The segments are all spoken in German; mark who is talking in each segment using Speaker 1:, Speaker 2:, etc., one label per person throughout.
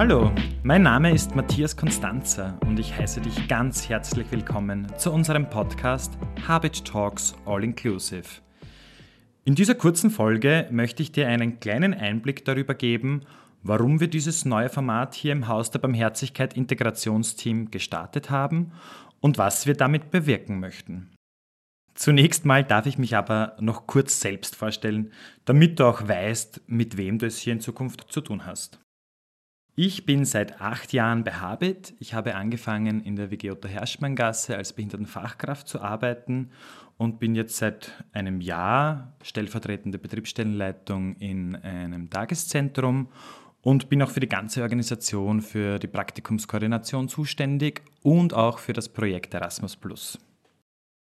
Speaker 1: Hallo, mein Name ist Matthias Konstanzer und ich heiße dich ganz herzlich willkommen zu unserem Podcast Habit Talks All Inclusive. In dieser kurzen Folge möchte ich dir einen kleinen Einblick darüber geben, warum wir dieses neue Format hier im Haus der Barmherzigkeit Integrationsteam gestartet haben und was wir damit bewirken möchten. Zunächst mal darf ich mich aber noch kurz selbst vorstellen, damit du auch weißt, mit wem du es hier in Zukunft zu tun hast. Ich bin seit acht Jahren bei Habit. Ich habe angefangen in der WG Otto Herschmanngasse als Behindertenfachkraft zu arbeiten und bin jetzt seit einem Jahr stellvertretende Betriebsstellenleitung in einem Tageszentrum und bin auch für die ganze Organisation für die Praktikumskoordination zuständig und auch für das Projekt Erasmus Plus.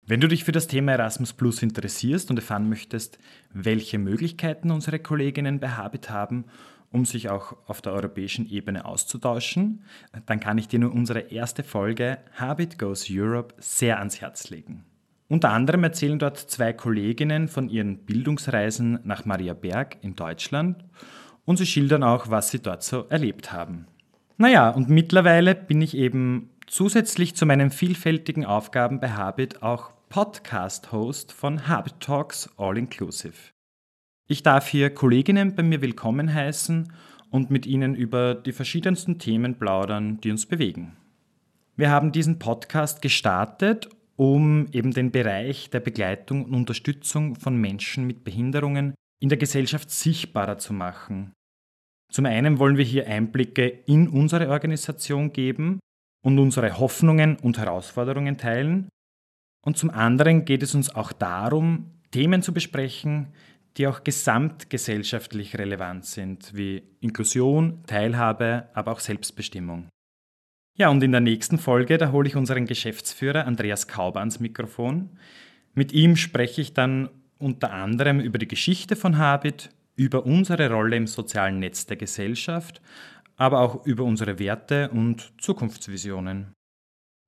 Speaker 1: Wenn du dich für das Thema Erasmus Plus interessierst und erfahren möchtest, welche Möglichkeiten unsere Kolleginnen bei Habit haben um sich auch auf der europäischen Ebene auszutauschen, dann kann ich dir nur unsere erste Folge Habit Goes Europe sehr ans Herz legen. Unter anderem erzählen dort zwei Kolleginnen von ihren Bildungsreisen nach Maria Berg in Deutschland und sie schildern auch, was sie dort so erlebt haben. Naja, und mittlerweile bin ich eben zusätzlich zu meinen vielfältigen Aufgaben bei Habit auch Podcast-Host von Habit Talks All Inclusive. Ich darf hier Kolleginnen bei mir willkommen heißen und mit ihnen über die verschiedensten Themen plaudern, die uns bewegen. Wir haben diesen Podcast gestartet, um eben den Bereich der Begleitung und Unterstützung von Menschen mit Behinderungen in der Gesellschaft sichtbarer zu machen. Zum einen wollen wir hier Einblicke in unsere Organisation geben und unsere Hoffnungen und Herausforderungen teilen. Und zum anderen geht es uns auch darum, Themen zu besprechen, die auch gesamtgesellschaftlich relevant sind, wie Inklusion, Teilhabe, aber auch Selbstbestimmung. Ja, und in der nächsten Folge, da hole ich unseren Geschäftsführer Andreas Kauber ans Mikrofon. Mit ihm spreche ich dann unter anderem über die Geschichte von Habit, über unsere Rolle im sozialen Netz der Gesellschaft, aber auch über unsere Werte und Zukunftsvisionen.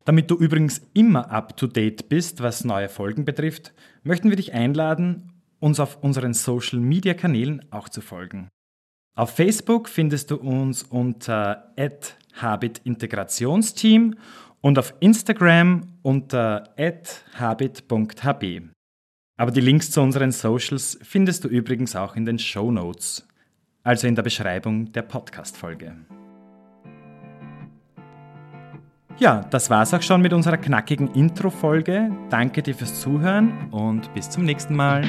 Speaker 1: Damit du übrigens immer up-to-date bist, was neue Folgen betrifft, möchten wir dich einladen, uns auf unseren Social-Media-Kanälen auch zu folgen. Auf Facebook findest du uns unter @habitintegrationsteam und auf Instagram unter @habit.hb. Aber die Links zu unseren Socials findest du übrigens auch in den Show Notes, also in der Beschreibung der Podcast-Folge. Ja, das war's auch schon mit unserer knackigen Intro-Folge. Danke dir fürs Zuhören und bis zum nächsten Mal.